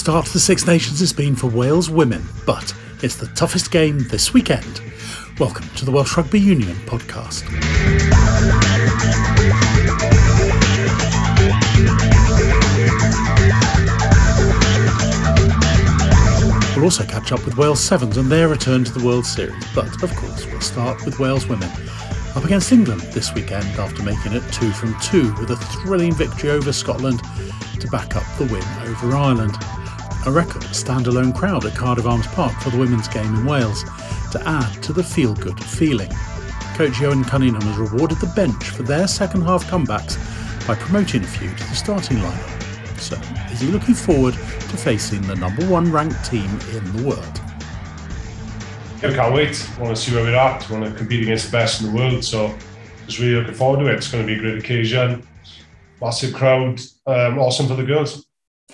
start the Six Nations has been for Wales women, but it's the toughest game this weekend. Welcome to the Welsh Rugby Union podcast. We'll also catch up with Wales Sevens and their return to the World Series, but of course, we'll start with Wales women up against England this weekend after making it two from two with a thrilling victory over Scotland to back up the win over Ireland. A record standalone crowd at Cardiff Arms Park for the women's game in Wales to add to the feel good feeling. Coach Ioan Cunningham has rewarded the bench for their second half comebacks by promoting a few to the starting lineup. So, is he looking forward to facing the number one ranked team in the world? I can't wait. I want to see where we're at. I want to compete against the best in the world. So, just really looking forward to it. It's going to be a great occasion. Massive crowd. Um, awesome for the girls.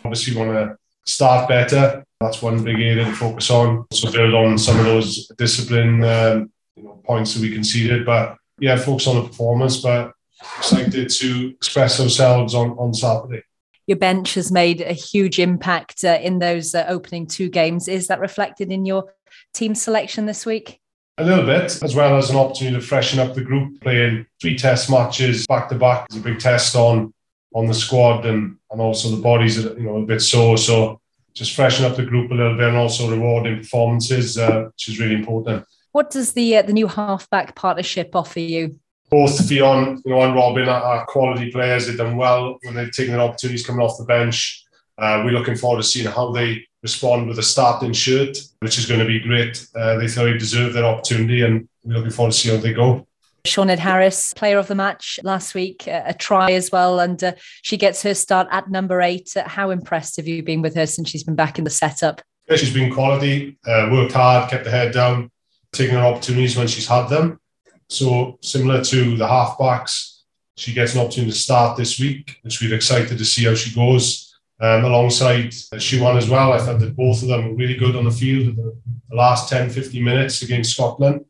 Obviously, want to start better. That's one big area to focus on. So build on some of those discipline um, you know, points that we conceded. But yeah, focus on the performance. But excited to express ourselves on, on Saturday. Your bench has made a huge impact uh, in those uh, opening two games. Is that reflected in your team selection this week? A little bit, as well as an opportunity to freshen up the group, playing three test matches back to back is a big test on on the squad and and also the bodies, are you know, a bit sore. So just freshen up the group a little bit and also rewarding performances, uh, which is really important. What does the uh, the new halfback partnership offer you? Both Ffion, you know, and Robyn are, quality players. They've done well when they've taken their opportunities coming off the bench. Uh, we're looking forward to seeing how they respond with a starting shirt, which is going to be great. Uh, they thoroughly deserve their opportunity, and we're looking forward to see how they go. Sioned Harries, player of the match last week, a try as well, and uh, she gets her start at number eight. How impressed have you been with her since she's been back in the setup? Yeah, she's been quality, uh, worked hard, kept her head down, taking her opportunities when she's had them. So similar to the halfbacks, she gets an opportunity to start this week, which we're excited to see how she goes. Um, alongside Siwan as well, I thought that both of them were really good on the field in the, the last 10, 15 minutes against Scotland.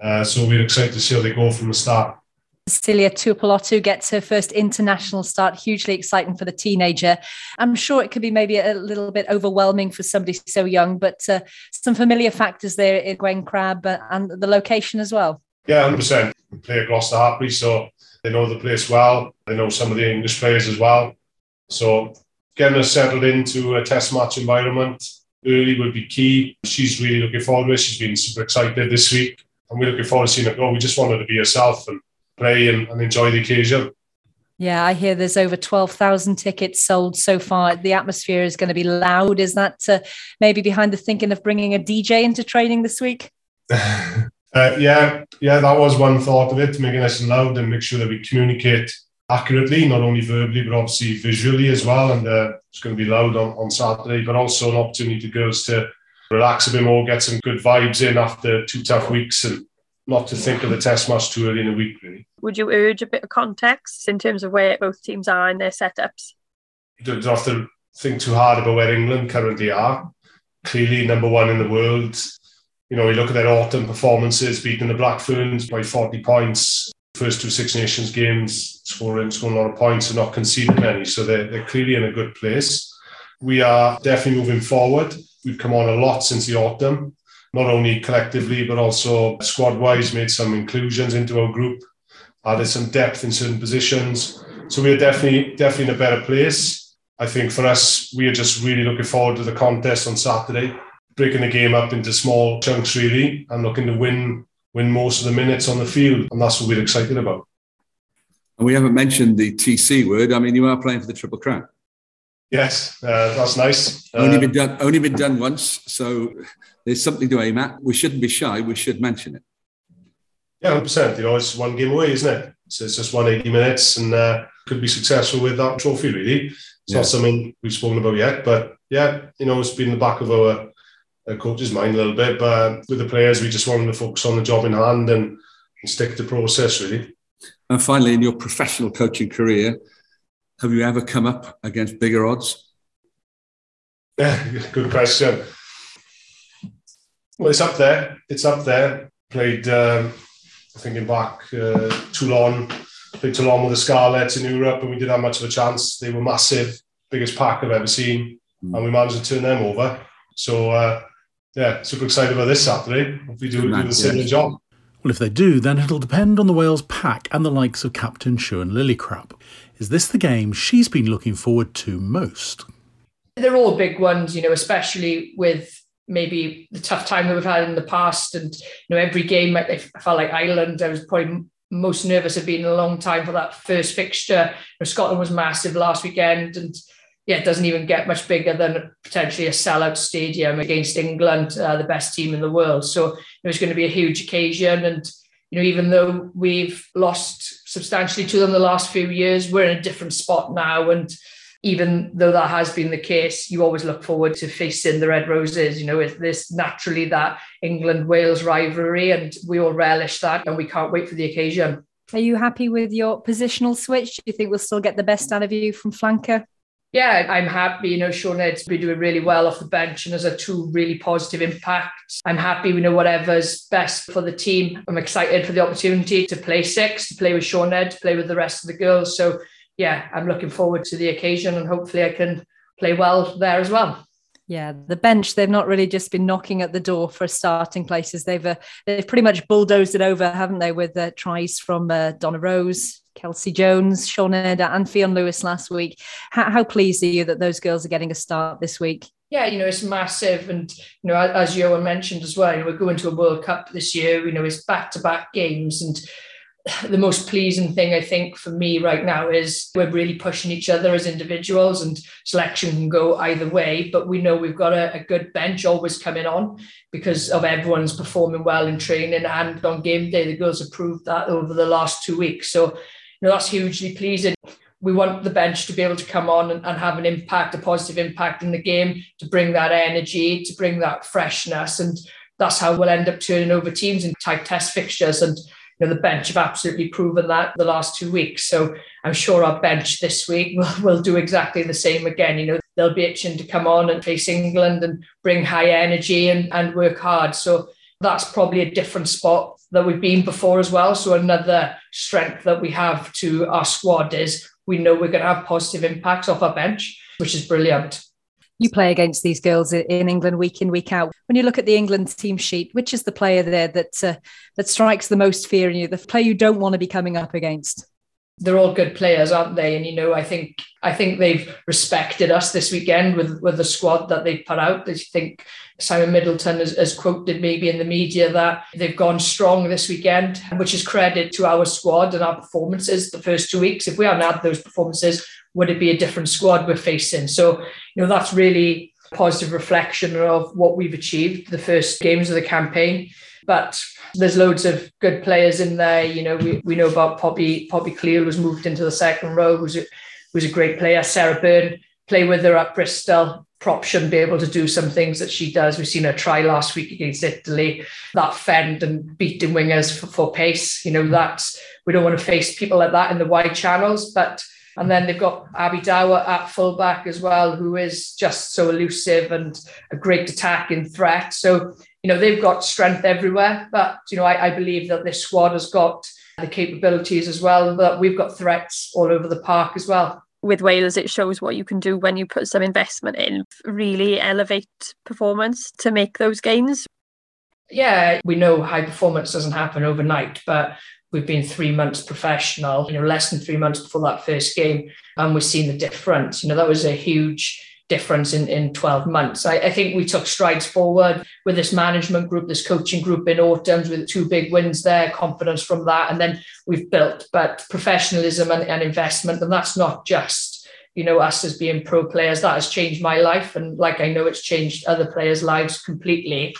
Uh, so we're excited to see how they go from the start. Celia Tuipulotu gets her first international start, hugely exciting for the teenager. I'm sure it could be maybe a little bit overwhelming for somebody so young, but uh, some familiar factors there in Gwen Crabb and the location as well. Yeah, 100%. We play at Gloucester Hartpury, so they know the place well. They know some of the English players as well. So getting her settled into a test match environment early would be key. She's really looking forward to it. She's been super excited this week and we're looking forward to seeing it go. We just want her to be yourself and play and, and enjoy the occasion. Yeah, I hear there's over 12,000 tickets sold so far. The atmosphere is going to be loud. Is that uh, maybe behind the thinking of bringing a DJ into training this week? uh, yeah, yeah, that was one thought of it, making us loud and make sure that we communicate accurately, not only verbally, but obviously visually as well. And uh, it's going to be loud on, on Saturday, but also an opportunity for girls to relax a bit more, get some good vibes in after two tough weeks and not to think of the test match too early in the week, really. Would you urge a bit of context in terms of where both teams are in their setups? You don't have to think too hard about where England currently are. Clearly, number one in the world. You know, you look at their autumn performances, beating the Black Ferns by 40 points, first two Six Nations games, scoring, scoring a lot of points and not conceding any. So they're, they're clearly in a good place. We are definitely moving forward. We've come on a lot since the autumn, not only collectively, but also squad wise, made some inclusions into our group, added some depth in certain positions. So we're definitely, definitely in a better place. I think for us, we are just really looking forward to the contest on Saturday, breaking the game up into small chunks, really, and looking to win win most of the minutes on the field. And that's what we're excited about. And we haven't mentioned the TC word. I mean, you are playing for the Triple Crown. Yes, uh, that's nice. Only been done. Only been done once, so there's something to aim at. We shouldn't be shy. We should mention it. Yeah, hundred percent. You know, it's one game away, isn't it? So it's just one eighty minutes, and uh, could be successful with that trophy. Really, it's yeah. not something we've spoken about yet, but yeah, you know, it's been the back of our, our coach's mind a little bit. But with the players, we just wanted to focus on the job in hand and, and stick to the process, really. And finally, in your professional coaching career, have you ever come up against bigger odds? Yeah, good question. Well, it's up there. It's up there. Played, um, thinking back, uh, Toulon. Played Toulon with the Scarlets in Europe, and we didn't have much of a chance. They were massive, biggest pack I've ever seen. mm. and we managed to turn them over. So, uh, yeah, super excited about this Saturday. Hope we do, do the similar yeah. job. Well, if they do, then it'll depend on the Wales pack and the likes of Captain Siwan Lillicrap. Is this the game she's been looking forward to most? They're all big ones, you know, especially with maybe the tough time that we've had in the past. And, you know, every game, I felt like Ireland, I was probably most nervous have been in a long time for that first fixture. You know, Scotland was massive last weekend, and yeah, it doesn't even get much bigger than potentially a sellout stadium against England, uh, the best team in the world. So it was going to be a huge occasion, and you know, even though we've lost substantially to them the last few years, we're in a different spot now, and even though that has been the case, you always look forward to facing the Red Roses. You know, it's this naturally that England Wales rivalry, and we all relish that, and we can't wait for the occasion. Are you happy with your positional switch? Do you think we'll still get the best out of you from flanker? Yeah, I'm happy. You know, Sioned's been doing really well off the bench and has a two really positive impacts. I'm happy we know whatever's best for the team. I'm excited for the opportunity to play six, to play with Sioned, to play with the rest of the girls. So yeah, I'm looking forward to the occasion and hopefully I can play well there as well. Yeah, the bench, they've not really just been knocking at the door for starting places. They've uh, they've pretty much bulldozed it over, haven't they, with uh, tries from uh, Donna Rose, Kelsey Jones, Sioned, and Ffion Lewis last week. How, how pleased are you that those girls are getting a start this week? yeah, you know, it's massive. And, you know, as Ioan mentioned as well, you know, we're going to a World Cup this year, you know, it's back to back games. And the most pleasing thing I think for me right now is we're really pushing each other as individuals and selection can go either way, but we know we've got a, a, good bench always coming on because of everyone's performing well in training and on game day. The girls have proved that over the last two weeks. So, you know, that's hugely pleasing. We want the bench to be able to come on and, and have an impact, a positive impact in the game, to bring that energy, to bring that freshness. And that's how we'll end up turning over teams in tight test fixtures. And you know, the bench have absolutely proven that the last two weeks. So I'm sure our bench this week will, will do exactly the same again. You know, they'll be itching to come on and face England and bring high energy and, and work hard. So that's probably a different spot that we've been before as well. So another strength that we have to our squad is we know we're going to have positive impacts off our bench, which is brilliant you play against these girls in England week in week out. When you look at the England team sheet, which is the player there that uh, that strikes the most fear in you, the player you don't want to be coming up against? They're all good players, aren't they? And you know, I think I think they've respected us this weekend with with the squad that they've put out. I think Simon Middleton has, has quoted maybe in the media that they've gone strong this weekend, which is credit to our squad and our performances the first two weeks. If we hadn't had those performances, would it be a different squad we're facing? So, you know, that's really a positive reflection of what we've achieved the first games of the campaign. But there's loads of good players in there. You know, we, we know about Poppy Poppy Cleall was moved into the second row, who's a, who's a great player. Sarah Bern, play with her at Bristol. Prop shouldn't be able to do some things that she does. We've seen her try last week against Italy, that fend and beating wingers for, for pace. You know, that's we don't want to face people like that in the wide channels, but and then they've got Abby Dower at fullback as well, who is just so elusive and a great attacking threat. So, you know, they've got strength everywhere. But, you know, I, I believe that this squad has got the capabilities as well, but we've got threats all over the park as well with Wales, it shows what you can do when you put some investment in, really elevate performance to make those gains. Yeah, we know high performance doesn't happen overnight, but we've been three months professional, you know, less than three months before that first game, and we've seen the difference. You know, that was a huge difference in, in 12 months. I, I, think we took strides forward with this management group, this coaching group in autumns with two big wins there, confidence from that. And then we've built, but professionalism and, and investment, and that's not just, you know, us as being pro players. That has changed my life. And like I know it's changed other players' lives completely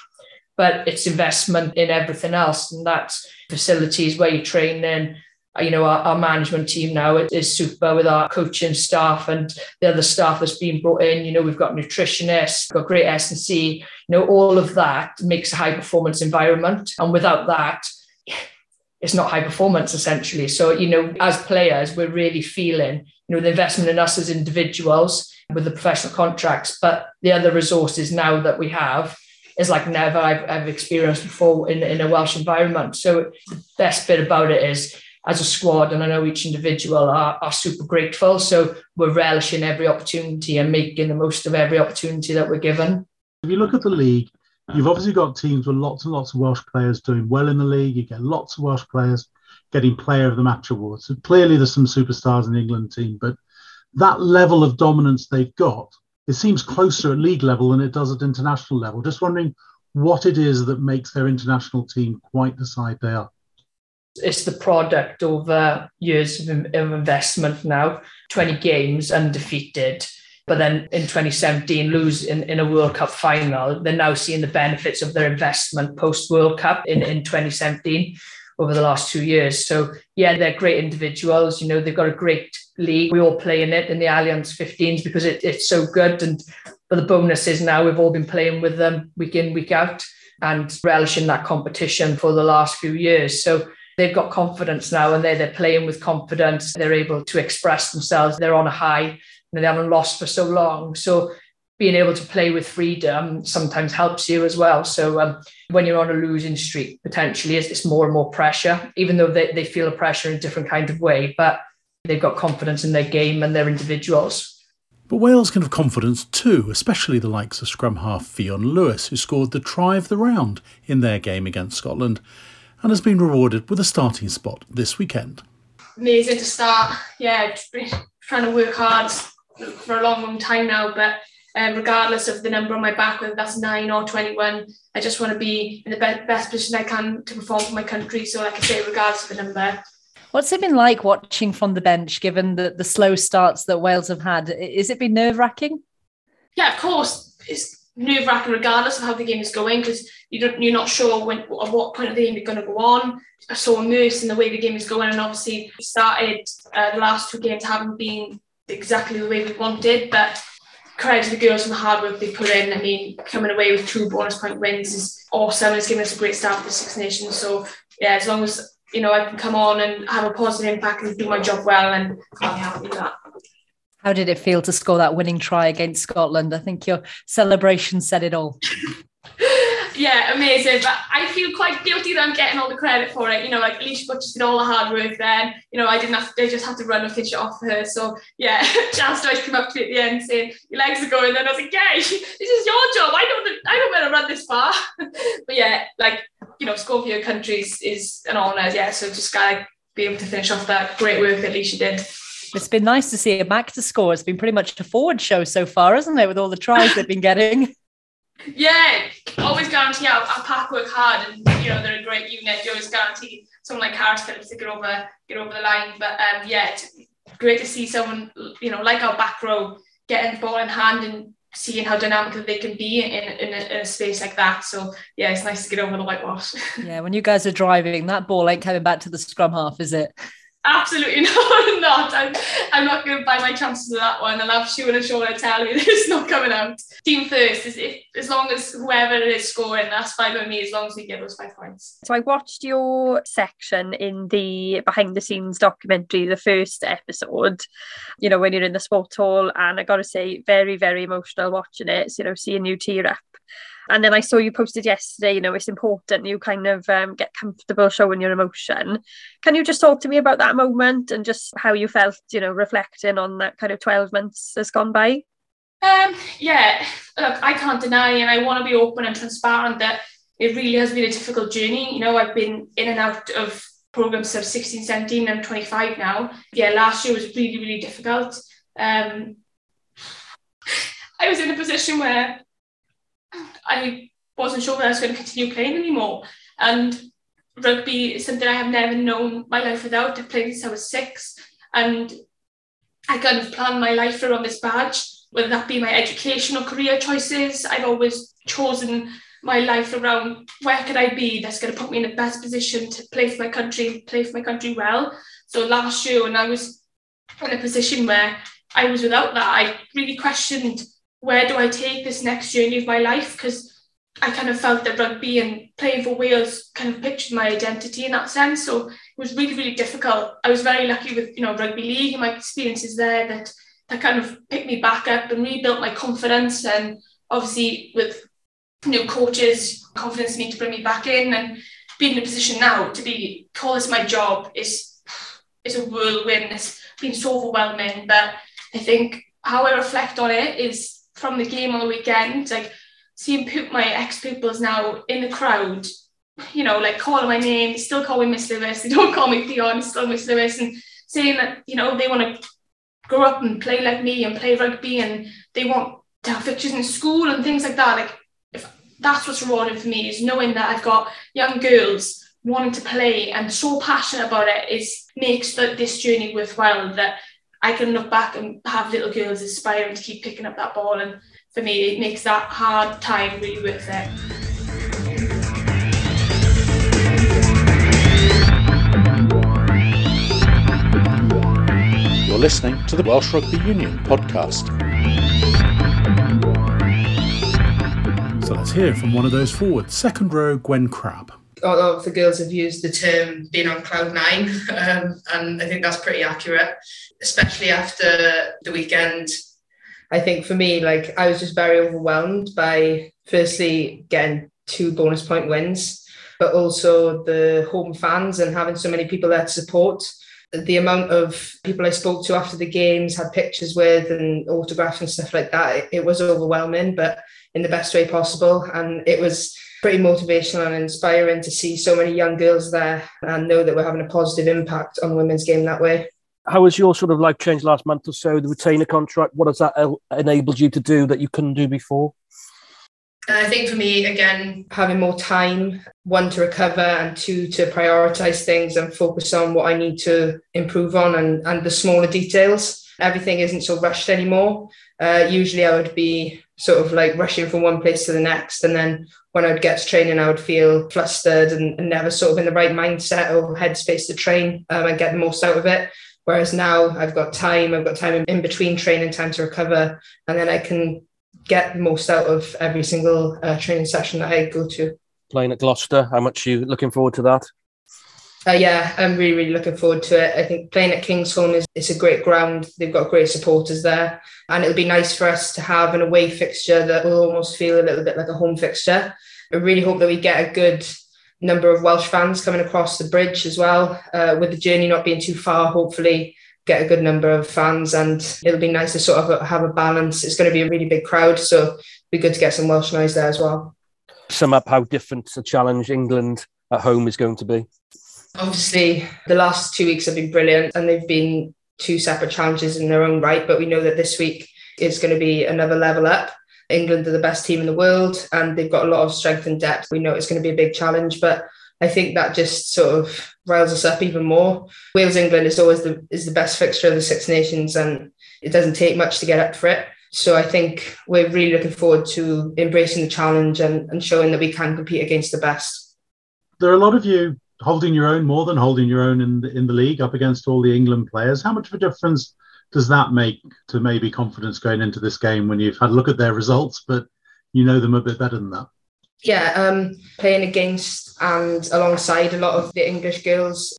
but it's investment in everything else. And that's facilities where you train in. Uh, you know, our, our, management team now is super with our coaching staff and the other staff that's been brought in. You know, we've got nutritionists, got great S&C, you know, all of that makes a high performance environment. And without that, it's not high performance essentially. So, you know, as players, we're really feeling, you know, the investment in us as individuals with the professional contracts, but the other resources now that we have is like never I've, I've experienced before in, in a Welsh environment. So the best bit about it is as a squad, and I know each individual are, are super grateful. So we're relishing every opportunity and making the most of every opportunity that we're given. If you look at the league, you've obviously got teams with lots and lots of Welsh players doing well in the league. You get lots of Welsh players getting player of the match awards. So clearly, there's some superstars in the England team, but that level of dominance they've got, it seems closer at league level than it does at international level. Just wondering what it is that makes their international team quite the side they are. It's the product over uh, years of investment now, 20 games undefeated. But then in 2017, lose in, in a World Cup final. They're now seeing the benefits of their investment post World Cup in, in 2017 over the last two years. So yeah, they're great individuals. You know, they've got a great league. We all play in it in the Allianz 15s because it, it's so good. And but the bonus is now we've all been playing with them week in, week out and relishing that competition for the last few years. So they've got confidence now and they're, they're playing with confidence. They're able to express themselves. They're on a high and they haven't lost for so long. So being able to play with freedom sometimes helps you as well. So um, when you're on a losing streak, potentially it's, it's more and more pressure, even though they, they feel a pressure in a different kind of way, but they've got confidence in their game and their individuals. But Wales can have confidence too, especially the likes of scrum half Ffion Lewis, who scored the try of the round in their game against Scotland and has been rewarded with a starting spot this weekend. Amazing to start. Yeah, trying to work hard for a long, long time now, but um, regardless of the number on my back, whether that's nine or 21. I just want to be in the be- best position I can to perform for my country. So, like I say, regardless of the number. What's it been like watching from the bench, given the, the slow starts that Wales have had? Is it been nerve wracking? Yeah, of course. It's nerve wracking regardless of how the game is going because you don't, you're not sure when at what point of the game you're going to go on. I'm so immersed in the way the game is going, and obviously, started uh, the last two games haven't been exactly the way we wanted, but credit to the girls from the hard work they put in. I mean, coming away with two bonus point wins is awesome. It's given us a great start for the Six Nations. So yeah, as long as you know I can come on and have a positive impact and do my job well, and I'll be happy with that. How did it feel to score that winning try against Scotland? I think your celebration said it all. yeah, amazing. But I feel quite guilty that I'm getting all the credit for it. You know, like Alisha Butcher did all the hard work then. You know, I didn't have to, I just had to run and finish it off for her. So yeah, Jazz always come up to me at the end saying, Your legs are going. And I was like, Yeah, this is your job. I don't I don't want to run this far. but yeah, like, you know, score for your countries is an honour. Yeah. So just gotta be able to finish off that great work that Alisha did. It's been nice to see her back to score. It's been pretty much a forward show so far, hasn't it, with all the tries they've been getting? Yeah, always guarantee our, pack work hard and you know they're a great unit. You always guarantee someone like Carys Phillips to get over get over the line. But um, yeah, it's great to see someone you know like our back row getting the ball in hand and seeing how dynamic they can be in, in, a, in a space like that. So yeah, it's nice to get over the whitewash. yeah, when you guys are driving, that ball ain't coming back to the scrum half, is it? Absolutely not. not. I'm, I'm not going to buy my chances of that one. I'll have Shu and Shauna tell me that it's not coming out. Team first, is if, as long as whoever is scoring, that's fine with me, as long as we get those five points. So I watched your section in the behind the scenes documentary, the first episode, you know, when you're in the sport hall. And I got to say, very, very emotional watching it, you know, seeing you tear up. And then I saw you posted yesterday, you know, it's important you kind of um, get comfortable showing your emotion. Can you just talk to me about that moment and just how you felt, you know, reflecting on that kind of 12 months has gone by? Um, yeah, look, I can't deny and I want to be open and transparent that it really has been a difficult journey. You know, I've been in and out of programs of 16, 17, and 25 now. Yeah, last year was really, really difficult. Um, I was in a position where I wasn't sure that I was going to continue playing anymore. And rugby is something I have never known my life without. I've played since I was six. And I kind of planned my life around this badge, whether that be my educational career choices. I've always chosen my life around where could I be that's going to put me in the best position to play for my country, play for my country well. So last year, when I was in a position where I was without that, I really questioned where do I take this next journey of my life? Because I kind of felt that rugby and playing for Wales kind of pictured my identity in that sense. So it was really, really difficult. I was very lucky with, you know, rugby league and my experiences there that that kind of picked me back up and rebuilt my confidence. And obviously with new coaches, confidence need to bring me back in and being in a position now to be call this my job is it's a whirlwind. It's been so overwhelming. But I think how I reflect on it is from the game on the weekend, like seeing my ex pupils now in the crowd, you know, like calling my name, still call me Miss Lewis. They don't call me Ffion, still Miss Lewis, and saying that you know they want to grow up and play like me and play rugby, and they want to have fixtures in school and things like that. Like if that's what's rewarding for me is knowing that I've got young girls wanting to play and so passionate about it is makes this journey worthwhile that I can look back and have little girls aspiring to keep picking up that ball and for me it makes that hard time really worth it. You're listening to the Welsh Rugby Union podcast. So let's hear from one of those forwards, second row Gwen Crabb a lot of the girls have used the term being on cloud nine, um, and I think that's pretty accurate, especially after the weekend. I think for me, like I was just very overwhelmed by firstly getting two bonus point wins, but also the home fans and having so many people there to support. The amount of people I spoke to after the games, had pictures with, and autographs and stuff like that, it, it was overwhelming, but in the best way possible. And it was pretty motivational and inspiring to see so many young girls there and know that we're having a positive impact on women's game that way. How has your sort of life changed last month or so? The retainer contract, what has that enabled you to do that you couldn't do before? I think for me, again, having more time, one to recover and two to prioritize things and focus on what I need to improve on and, and the smaller details. Everything isn't so rushed anymore. Uh, usually I would be sort of like rushing from one place to the next. And then when I'd get to training, I would feel flustered and, and never sort of in the right mindset or headspace to train um, and get the most out of it. Whereas now I've got time, I've got time in, between training, time to recover, and then I can get the most out of every single uh, training session that I go to. Playing at Gloucester, how much are you looking forward to that? Uh, yeah, I'm really, really looking forward to it. I think playing at Kingsholm is it's a great ground. They've got great supporters there, and it'll be nice for us to have an away fixture that will almost feel a little bit like a home fixture. I really hope that we get a good number of Welsh fans coming across the bridge as well. Uh, with the journey not being too far, hopefully get a good number of fans, and it'll be nice to sort of have a balance. It's going to be a really big crowd, so it'll be good to get some Welsh noise there as well. Sum up how different the challenge England at home is going to be. Obviously, the last two weeks have been brilliant and they've been two separate challenges in their own right. But we know that this week is going to be another level up. England are the best team in the world and they've got a lot of strength and depth. We know it's going to be a big challenge, but I think that just sort of riles us up even more. Wales England is always the is the best fixture of the Six Nations, and it doesn't take much to get up for it. So I think we're really looking forward to embracing the challenge and, and showing that we can compete against the best. There are a lot of you holding your own more than holding your own in the, in the league up against all the England players. How much of a difference does that make to maybe confidence going into this game when you've had a look at their results, but you know them a bit better than that? Yeah, um, playing against and alongside a lot of the English girls,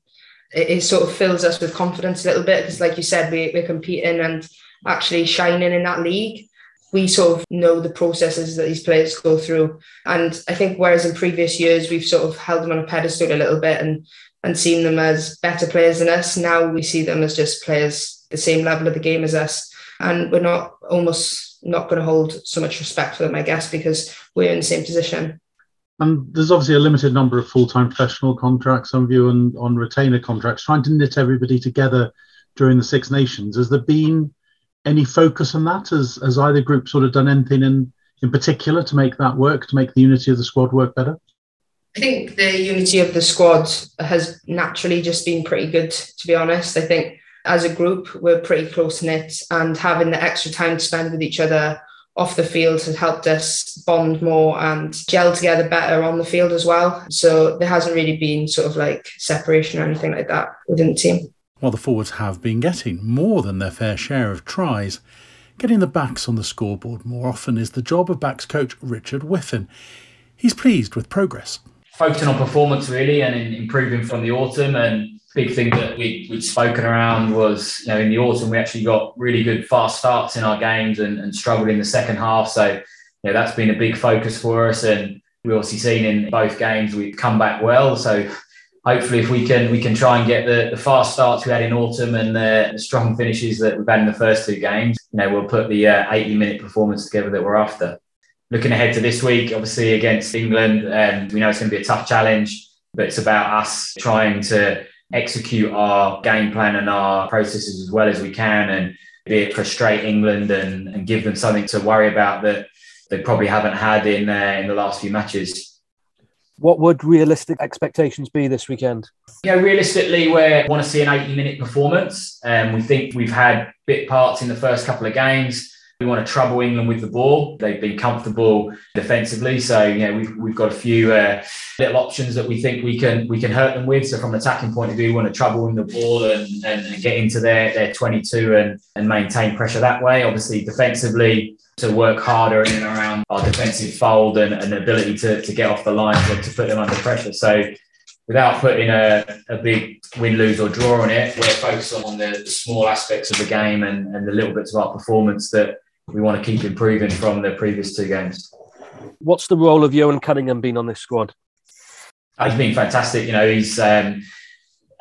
it, it sort of fills us with confidence a little bit because, like you said, we, we're competing and actually shining in that league we sort of know the processes that these players go through. And I think whereas in previous years we've sort of held them on a pedestal a little bit and and seen them as better players than us, now we see them as just players the same level of the game as us. And we're not almost not going to hold so much respect for them, I guess, because we're in the same position. And there's obviously a limited number of full-time professional contracts, some of you on, on retainer contracts, trying to knit everybody together during the Six Nations. Has there been any focus on that? Has, has either group sort of done anything in, in particular to make that work, to make the unity of the squad work better? I think the unity of the squad has naturally just been pretty good, to be honest. I think as a group, we're pretty close knit, and having the extra time to spend with each other off the field has helped us bond more and gel together better on the field as well. So there hasn't really been sort of like separation or anything like that within the team while the forwards have been getting more than their fair share of tries. Getting the backs on the scoreboard more often is the job of backs coach Richard Whiffen. He's pleased with progress. Focusing on performance really and improving from the autumn and big thing that we, we'd spoken around was, you know, in the autumn we actually got really good fast starts in our games and, and struggled in the second half. So, you know, that's been a big focus for us and we've obviously seen in both games we've come back well. So hopefully, if we can we can try and get the, the fast starts we had in autumn and the, the strong finishes that we've had in the first two games, you know, we'll put the uh, 80 minute performance together that we're after. Looking ahead to this week, obviously against England, um, we know it's going to be a tough challenge, but it's about us trying to execute our game plan and our processes as well as we can and be it frustrate England and, and give them something to worry about that they probably haven't had in uh, in the last few matches. What would realistic expectations be this weekend? Yeah, realistically, we want to see an 80 minute performance. And um, we think we've had bit parts in the first couple of games. We want to trouble England with the ball. They've been comfortable defensively, so you know we've, we've got a few uh, little options that we think we can we can hurt them with. So from an attacking point of view, we want to trouble them the ball and, and, and get into their their 22 and and maintain pressure that way. Obviously, defensively, to work harder in and around our defensive fold and, and ability to, to get off the line to, to put them under pressure. So without putting a, a big win, lose or draw on it, we're focused on the, the small aspects of the game and, and the little bits of our performance that we want to keep improving from the previous two games. What's the role of Ioan Cunningham been on this squad? He's been fantastic. You know, he's um,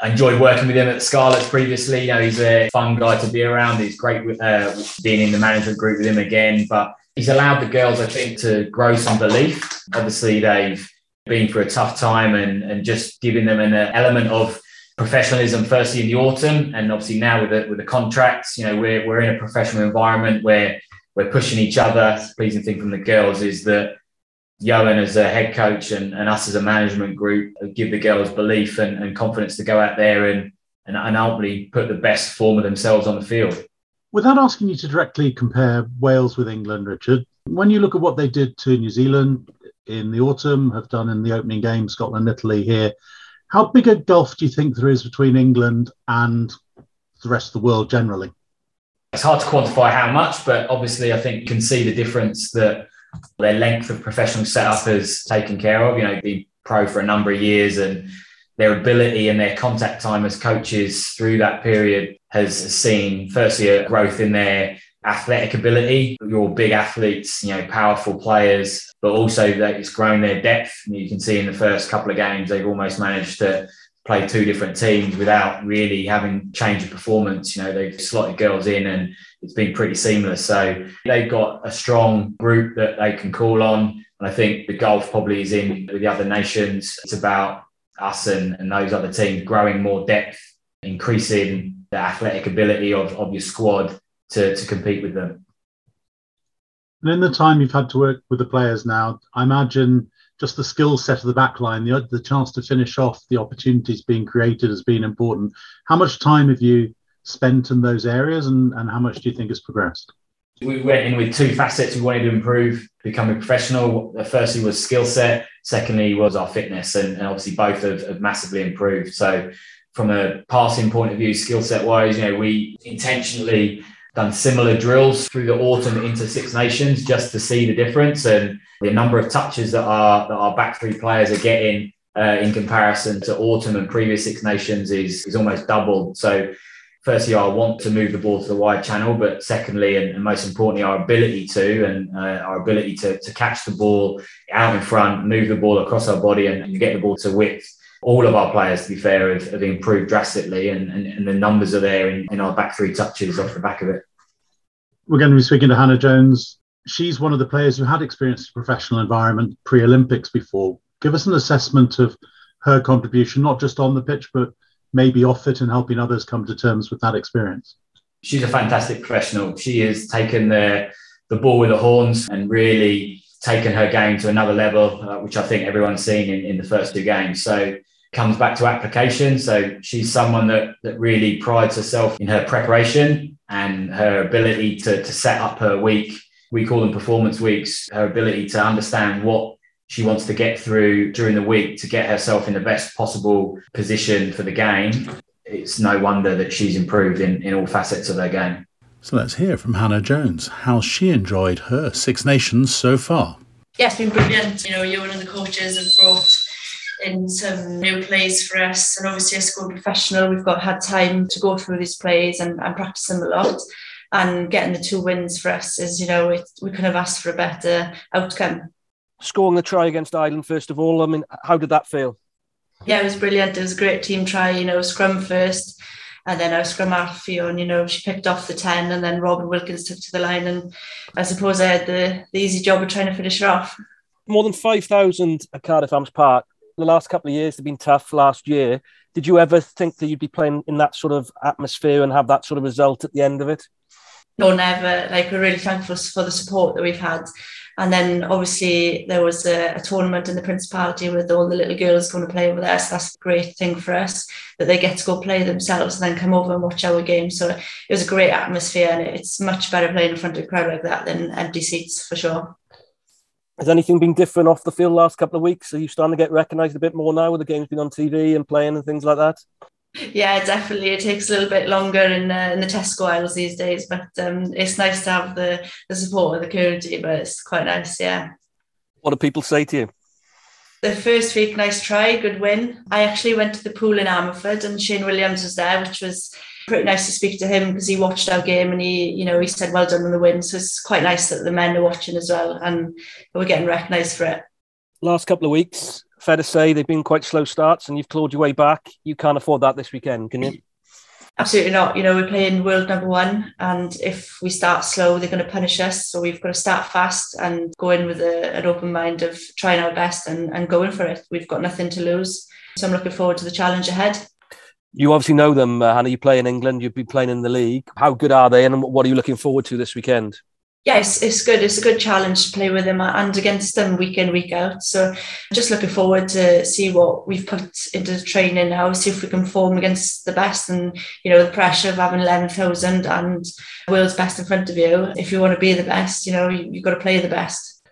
enjoyed working with him at the Scarlets previously. You know, he's a fun guy to be around. He's great with, uh, being in the management group with him again. But he's allowed the girls, I think, to grow some belief. Obviously, they've been through a tough time and, and just giving them an element of professionalism firstly in the autumn and obviously now with the, with the contracts you know we're, we're in a professional environment where we're pushing each other pleasing thing from the girls is that Ioan as a head coach and, and us as a management group give the girls belief and, and confidence to go out there and, and, and ultimately put the best form of themselves on the field. Without asking you to directly compare Wales with England, Richard, when you look at what they did to New Zealand in the autumn, have done in the opening game, Scotland, Italy here, how big a gulf do you think there is between England and the rest of the world generally? It's hard to quantify how much, but obviously I think you can see the difference that their length of professional setup has taken care of. You know, being pro for a number of years and their ability and their contact time as coaches through that period has seen firstly a growth in their athletic ability. You're big athletes, you know, powerful players, but also that it's grown their depth. You can see in the first couple of games they've almost managed to play two different teams without really having change of performance. You know, they've slotted girls in and it's been pretty seamless. So they've got a strong group that they can call on. And I think the gulf probably is in with the other nations. It's about us and, and those other teams growing more depth, increasing the athletic ability of, of your squad to, to compete with them. And in the time you've had to work with the players now, I imagine just the skill set of the back line, the, the chance to finish off, the opportunities being created has been important. How much time have you spent in those areas and, and how much do you think has progressed? We went in with two facets we wanted to improve, becoming professional. Firstly was skill set. Secondly was our fitness. And, and obviously both have, have massively improved. So from a passing point of view, skill set wise, you know, we intentionally done similar drills through the autumn into Six Nations just to see the difference and the number of touches that our that our back three players are getting uh, in comparison to autumn and previous Six Nations is is almost doubled. So firstly, I want to move the ball to the wide channel, but secondly, and, and most importantly, our ability to and uh, our ability to, to catch the ball out in front, move the ball across our body, and, and get the ball to width all of our players, to be fair, have, have improved drastically, and, and, and, the numbers are there in, in our back three touches off the back of it. We're going to be speaking to Hannah Jones. She's one of the players who had experienced a professional environment pre Olympics before. Give us an assessment of her contribution, not just on the pitch, but maybe off it and helping others come to terms with that experience. She's a fantastic professional. She has taken the, the ball with the horns and really taken her game to another level, uh, which I think everyone's seen in, in the first two games. So comes back to application. So she's someone that, that really prides herself in her preparation and her ability to, to set up her week. We call them performance weeks, her ability to understand what she wants to get through during the week to get herself in the best possible position for the game. It's no wonder that she's improved in, in all facets of her game. So let's hear from Hannah Jones how she enjoyed her Six Nations so far. Yeah, it's been brilliant. You know, you and the coaches have brought in some new plays for us, and obviously, as a school professional, we've got had time to go through these plays and, and practice them a lot. And getting the two wins for us is, you know, it, we couldn't have asked for a better outcome. Scoring the try against Ireland, first of all, I mean, how did that feel? Yeah, it was brilliant. It was a great team try, you know, scrum first. And then our scrum half Ffion, you know, she picked off the 10 and then Robyn Wilkins took to the line. And I suppose I had the, the easy job of trying to finish her off. More than 5,000 at Cardiff Arms Park. The last couple of years have been tough. Last year, did you ever think that you'd be playing in that sort of atmosphere and have that sort of result at the end of it? No, never. Like we're really thankful for the support that we've had. And then obviously there was a, a, tournament in the Principality with all the little girls going to play over there. So that's a great thing for us that they get to go play themselves and then come over and watch our game. So it was a great atmosphere and it's much better playing in front of a crowd like that than empty seats for sure. Has anything been different off the field last couple of weeks? Are you starting to get recognised a bit more now with the games being on TV and playing and things like that? Yeah, definitely. It takes a little bit longer in, uh, in the Tesco aisles these days, but um, it's nice to have the, the support of the community. But it's quite nice, yeah. What do people say to you? The first week, nice try, good win. I actually went to the pool in Ammanford, and Shane Williams was there, which was pretty nice to speak to him because he watched our game and he, you know, he said well done on the win. So it's quite nice that the men are watching as well, and we're getting recognised for it. Last couple of weeks, fair to say they've been quite slow starts and you've clawed your way back. You can't afford that this weekend, can you? Absolutely not. You know, we're playing world number one, and if we start slow, they're going to punish us. So we've got to start fast and go in with a, an open mind of trying our best and, and going for it. We've got nothing to lose. So I'm looking forward to the challenge ahead. You obviously know them, uh, Hannah. You play in England, you've been playing in the league. How good are they, and what are you looking forward to this weekend? yeah, it's, it's good. It's a good challenge to play with them and against them week in, week out. So just looking forward to see what we've put into the training now, see if we can form against the best and, you know, the pressure of having 11,000 and world's best in front of you. If you want to be the best, you know, you, you've got to play the best.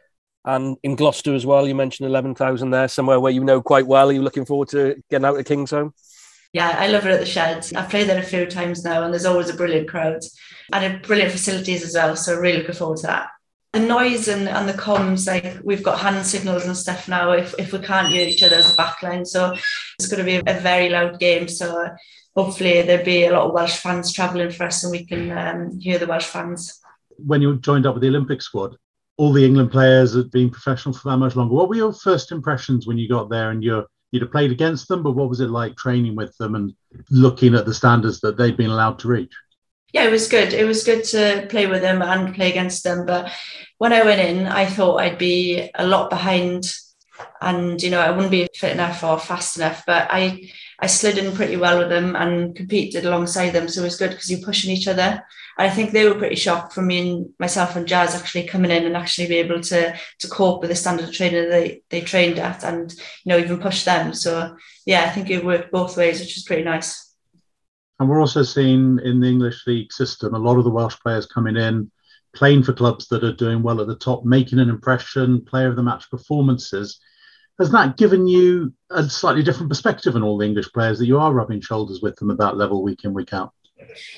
And in Gloucester as well, you mentioned 11,000 there, somewhere where you know quite well. Are you looking forward to getting out of Kingsholm? Yeah, I love it at the Sheds. I've played there a few times now, and there's always a brilliant crowd and a brilliant facilities as well. So really looking forward to that. The noise and, and the comms, like we've got hand signals and stuff now. If, if we can't hear each other as a backline, so it's going to be a, very loud game. So hopefully there'll be a lot of Welsh fans travelling for us, and we can um, hear the Welsh fans. When you joined up with the Olympic squad, all the England players had been professional for that much longer. What were your first impressions when you got there and you're you'd have played against them, but what was it like training with them and looking at the standards that they'd been allowed to reach? Yeah, it was good. It was good to play with them and play against them. But when I went in, I thought I'd be a lot behind and you know I wouldn't be fit enough or fast enough. But I I slid in pretty well with them and competed alongside them. So it was good because you're pushing each other. And I think they were pretty shocked from me and myself and Jazz actually coming in and actually be able to to cope with the standard of training they they trained at and you know even push them. So yeah, I think it worked both ways, which was pretty nice. And we're also seeing in the English league system a lot of the Welsh players coming in, playing for clubs that are doing well at the top, making an impression, player of the match performances. Has that given you a slightly different perspective on all the English players that you are rubbing shoulders with them at that level week in, week out?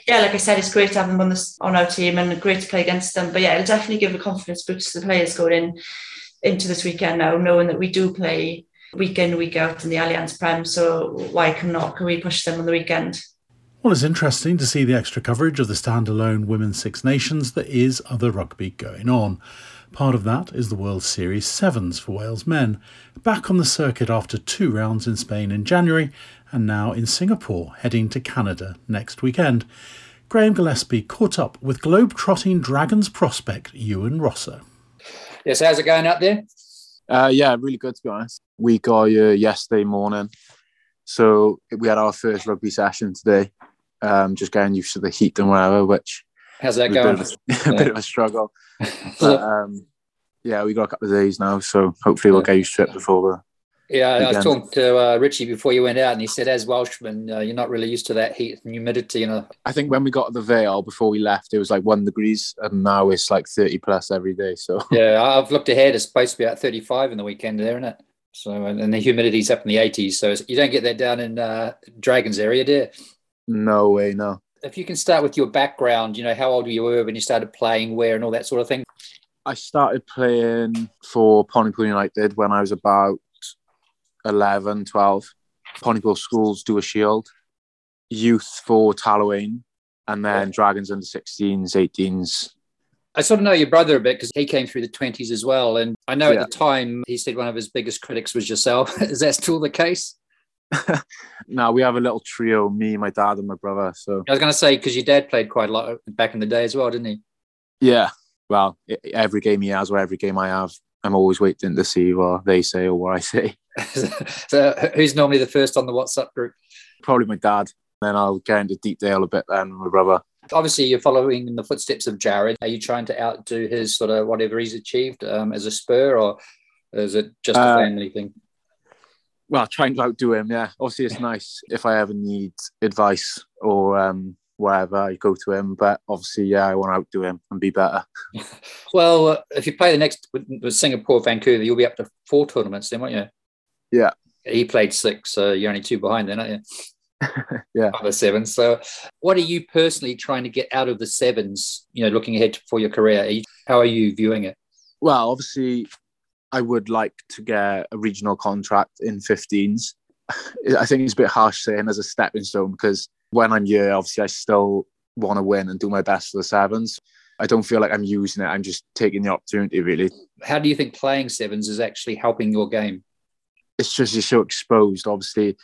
yeah, like I said, it's great to have them on this on our team and great to play against them. But yeah, it'll definitely give a confidence boost to the players going in into this weekend now, knowing that we do play week in, week out in the Allianz Prem. So why can not? Can we push them on the weekend? Well, it's interesting to see the extra coverage of the standalone Women's Six Nations that is other rugby going on. Part of that is the World Series Sevens for Wales men, back on the circuit after two rounds in Spain in January and now in Singapore, heading to Canada next weekend. Graham Gillespie caught up with globe-trotting Dragons prospect Ewan Rosser. Yes, how's it going out there? Uh, yeah, really good to be honest. We got here yesterday morning, so we had our first rugby session today. Um, just getting used to the heat and whatever, which how's that going? A bit of a, bit of a struggle. but, um, yeah, we got a couple of days now, so hopefully we'll get used to it before the yeah. I was talking to uh, Richie before you went out, and he said, as Welshmen, uh, you're not really used to that heat and humidity. You know, I think when we got the Vale before we left, it was like one degrees, and now it's like 30 plus every day. So yeah, I've looked ahead. It's supposed to be at 35 in the weekend, there, isn't it? So and the humidity's up in the 80s. So you don't get that down in uh, Dragons area, do you? No way, no. If you can start with your background, you know, how old you were when you started playing, where, and all that sort of thing. I started playing for Pontypool United when I was about 11, 12. Pontypool schools do a shield, youth for Talywain, and then Dragons under 16s, 18s. I sort of know your brother a bit because he came through the 20s as well. And I know yeah. at the time he said one of his biggest critics was yourself. Is that still the case? now we have a little trio: me, my dad, and my brother. So I was going to say because your dad played quite a lot back in the day as well, didn't he? Yeah. Well, every game he has or every game I have, I'm always waiting to see what they say or what I say. so who's normally the first on the WhatsApp group? Probably my dad. Then I'll get into detail a bit then my brother. Obviously, you're following in the footsteps of Jared. Are you trying to outdo his sort of whatever he's achieved um, as a Spur, or is it just a uh, family thing? Well, trying to outdo him, yeah. Obviously, it's nice if I ever need advice or um, wherever I go to him. But obviously, yeah, I want to outdo him and be better. well, uh, if you play the next with, Singapore, Vancouver, you'll be up to four tournaments then, won't you? Yeah. He played six, so you're only two behind then, aren't you? yeah. the sevens. So, what are you personally trying to get out of the sevens? You know, looking ahead for your career, are you, how are you viewing it? Well, obviously, I would like to get a regional contract in 15s. I think it's a bit harsh saying as a stepping stone because when I'm here, obviously, I still want to win and do my best for the sevens. I don't feel like I'm using it. I'm just taking the opportunity, really. How do you think playing sevens is actually helping your game? It's just you're so exposed. Obviously,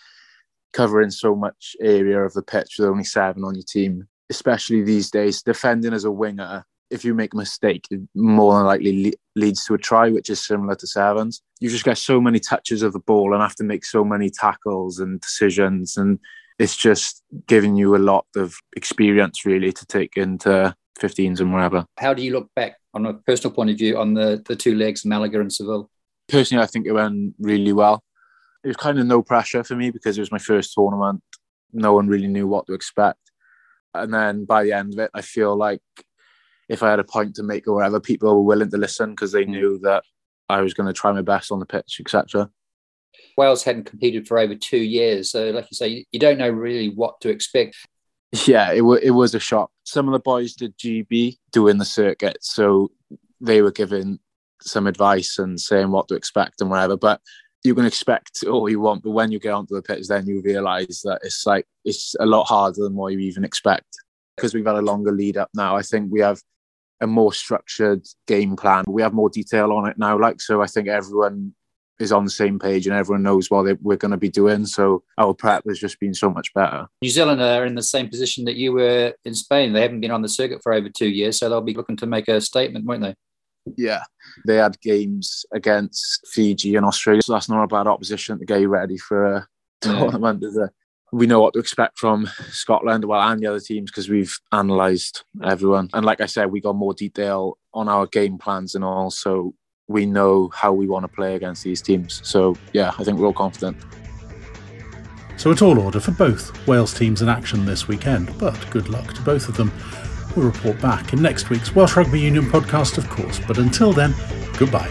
covering so much area of the pitch with only seven on your team, especially these days. Defending as a winger, if you make a mistake, it more than likely le- leads to a try, which is similar to sevens. You just get so many touches of the ball and have to make so many tackles and decisions, and it's just giving you a lot of experience really to take into 15s and wherever. How do you look back on a personal point of view on the, the two legs, Malaga and Seville? Personally, I think it went really well it was kind of no pressure for me because it was my first tournament. No one really knew what to expect. And then by the end of it, I feel like if I had a point to make or whatever, people were willing to listen because they hmm. knew that I was going to try my best on the pitch, etc. Wales hadn't competed for over two years, so like you say, you don't know really what to expect. Yeah, it, w- it was a shock. Some of the boys did GB doing the circuit, so they were giving some advice and saying what to expect and whatever. But you can expect all you want, but when you get onto the pitch, then you realise that it's like it's a lot harder than what you even expect. Because we've had a longer lead up now, I think we have a more structured game plan. We have more detail on it now, like so. I think everyone is on the same page and everyone knows what they, we're going to be doing. So our prep has just been so much better. New Zealand are in the same position that you were in Spain. They haven't been on the circuit for over two years, so they'll be looking to make a statement, won't they? Yeah, they had games against Fiji and Australia, so that's not a bad opposition to get you ready for a tournament. Yeah. We know what to expect from Scotland, well, and the other teams because we've analysed everyone. And like I said, we got more detail on our game plans and all, so we know how we want to play against these teams. So yeah, I think we're all confident. So a all order for both Wales teams in action this weekend, but good luck to both of them. We'll report back in next week's Welsh Rugby Union podcast, of course, but until then, goodbye.